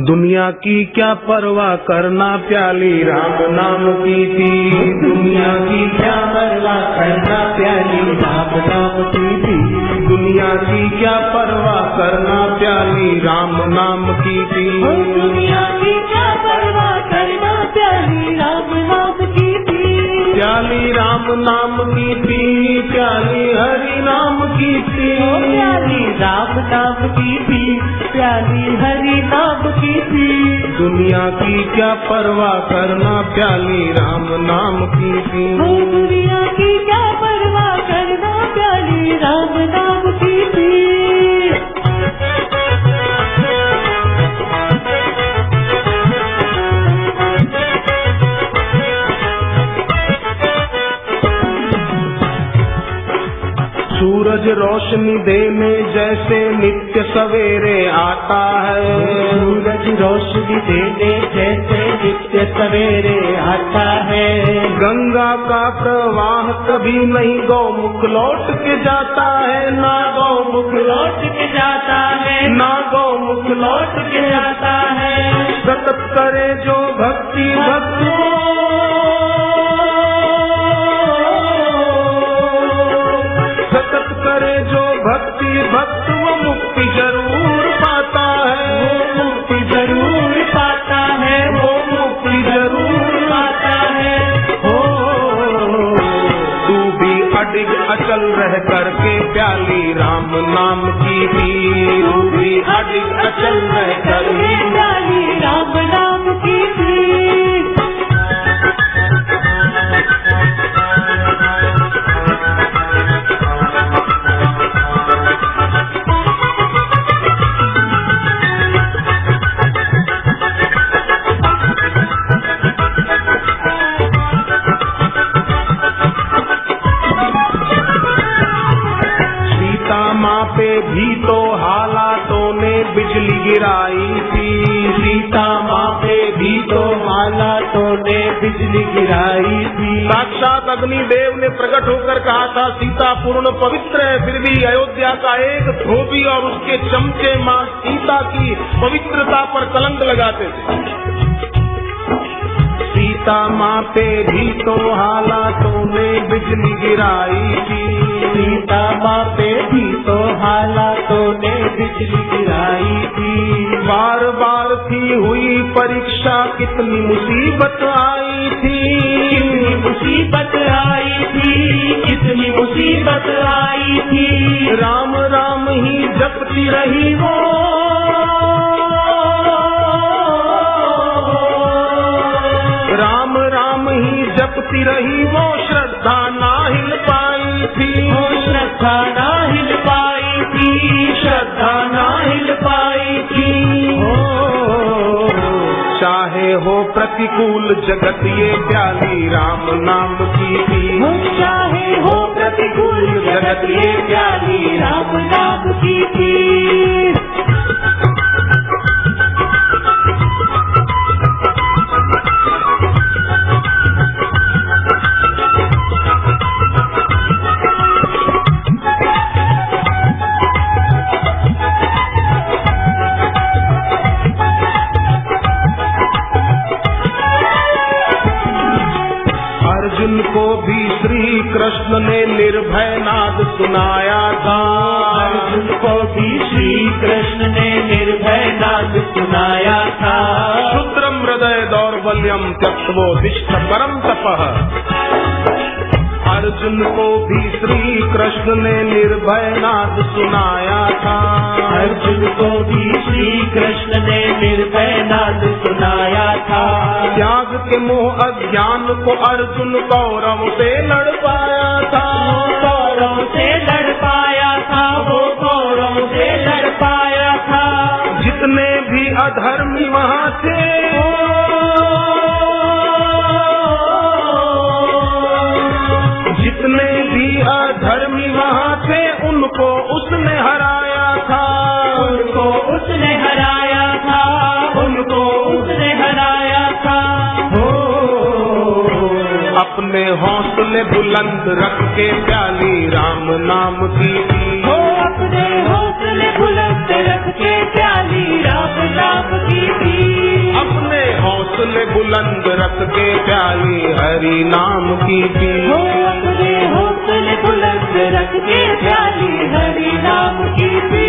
दुनिया की क्या परवाह करना प्याली राम नाम की थी? दुनिया की क्या परवाह करना प्याली राम नाम की थी? दुनिया की क्या परवाह करना प्याली राम नाम की थी? दुनिया प्याली राम नाम की थी प्याली हरि नाम की थी ओ प्याली राम नाम की थी प्याली हरि नाम की थी दुनिया की क्या परवाह करना प्याली राम नाम की थी ओ दुनिया की क्या परवाह करना प्याली राम नाम की थी रोशनी देने जैसे नित्य सवेरे आता है। सूरज रोशनी देने जैसे नित्य सवेरे आता है। गंगा का प्रवाह कभी नहीं गौमुख लौट के जाता है ना गौमुख लौट के जाता है। ना गौमुख लौट के जाता है। सतत करे जो भक्ति। भक्ति राम नाम की भी अडिग अचल मैं करके पे भी तो हालातों ने बिजली गिराई थी। सीता माँ पे भी तो हालातों ने बिजली गिराई थी। साक्षात अग्निदेव ने प्रकट होकर कहा था, सीता पूर्ण पवित्र है, फिर भी अयोध्या का एक धोबी और उसके चमचे माँ सीता की पवित्रता पर कलंक लगाते थे। सीता माँ पे भी तो हालातों ने बिजली गिराई थी। सीता माँ पे भी तो हालातों ने बिजली गिराई थी। बार बार थी हुई परीक्षा कितनी मुसीबत आई थी। कितनी मुसीबत आई थी, कितनी मुसीबत आई थी। राम राम ही जपती रही वो। राम राम ही जपती रही वो, श्रद्धा ना हिल पाई थी। श्रद्धा ना हिल पाई थी श्रद्धा ना हिल पाई थी। चाहे हो प्रतिकूल जगत ये प्याली राम नाम की थी। चाहे हो प्रतिकूल जगत ये प्याली राम नाम की थी। नाद सुनाया था। अर्जुन को भी श्री कृष्ण ने निर्भय नाद सुनाया था। शुद्रम हृदय दौर्बल्यम त्यक्तवो दिष्ट परम तप। अर्जुन को भी श्री कृष्ण ने निर्भय नाद सुनाया था। अर्जुन को भी श्री कृष्ण ने निर्भय नाद सुनाया था। त्याग के मोह अज्ञान को अर्जुन कौरव से लड़ पाया था। जितने भी अधर्मी वहाँ थे जितने भी अधर्मी वहाँ थे उनको उसने हराया था। उनको उसने हराया था। उनको उसने हराया था। हो। अपने हौसले बुलंद रख के प्याली राम नाम की हौसले बुलंद रख के प्याली हरि नाम की पी हो अपने हौसले बुलंद रख के प्याली हरि नाम की पी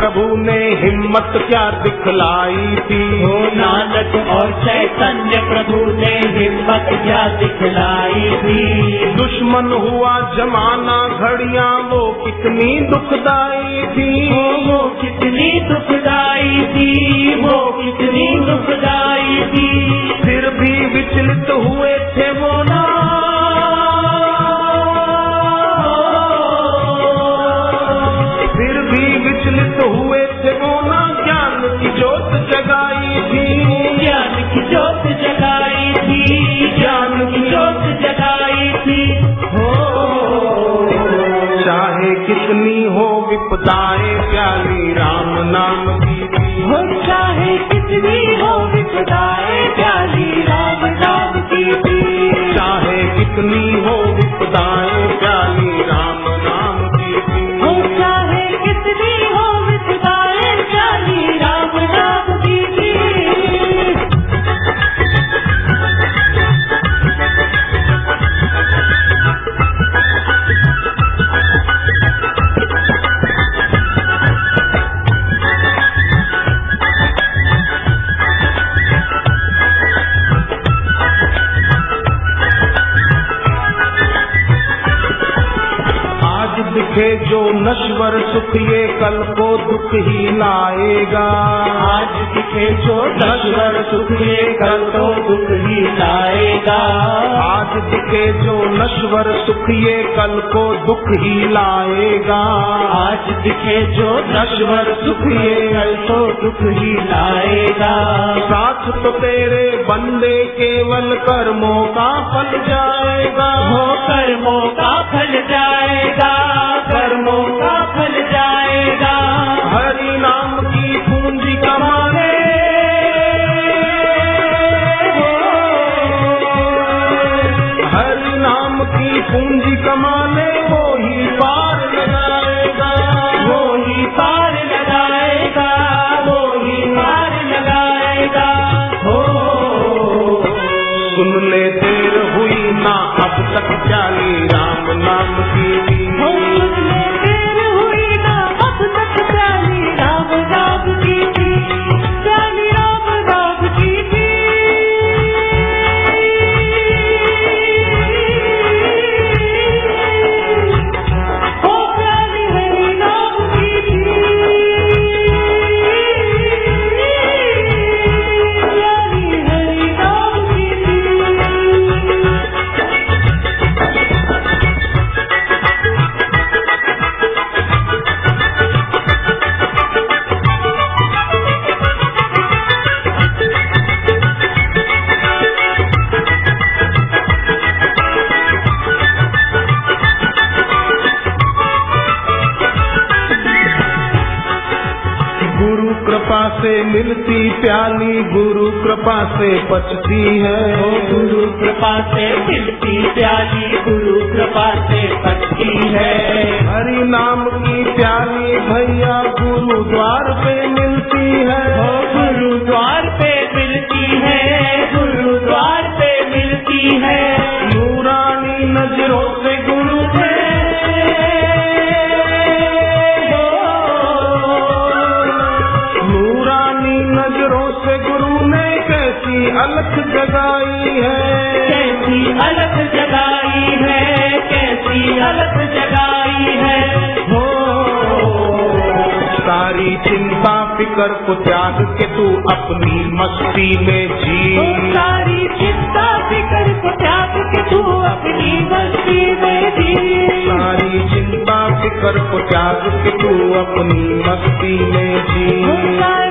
प्रभु ने हिम्मत क्या दिखलाई थी? हो नानक और चैतन्य प्रभु ने हिम्मत क्या दिखलाई थी? दुश्मन हुआ जमाना घड़िया वो कितनी दुखदाई थी? वो कितनी दुखदाई थी वो कितनी दुखदाई थी? फिर भी विचलित हुए थे वो ना? जगाई थी। ज्ञान की जोत जगाई थी। ज्ञान की जोत जगाई थी। हो। चाहे कितनी हो विपदाएँ प्याली राम नाम की हो चाहे कितनी हो विपदाएँ प्याली राम नाम की चाहे कितनी हो विपदाएँ नश्वर सुख ये कल को दुख ही लाएगा। आज दिखे जो नश्वर सुख ये कल तो दुख ही लाएगा। आज दिखे जो नश्वर सुख ये कल को दुख ही लाएगा। आज दिखे जो नश्वर सुख ये कल तो दुख ही लाएगा। साथ तो तेरे बंदे केवल कर्मों का फल जाएगा। हो कर्मों का फल जाएगा। पूंजी कमाने, वो ही पार लगाएगा। वो ही पार लगाएगा, वो ही पार लगाएगा। हो। सुन ले देर हुई ना, अब तक चाली राम नाम की। कृपा से बचती है। ओ गुरु कृपा से मिलती प्याली गुरु कृपा से पचती है। हरि नाम की प्याली भैया गुरु द्वार पे मिलती है। ओ गुरुद्वार पे कैसी अलख जगाई है। कैसी अलग जगाई है कैसी अलग जगाई है। हो सारी चिंता फिकर को त्याग के तू अपनी मस्ती में जी। सारी चिंता फिकर को त्याग के तू अपनी मस्ती में जी। सारी चिंता फिकर को त्याग के तू अपनी मस्ती में जी।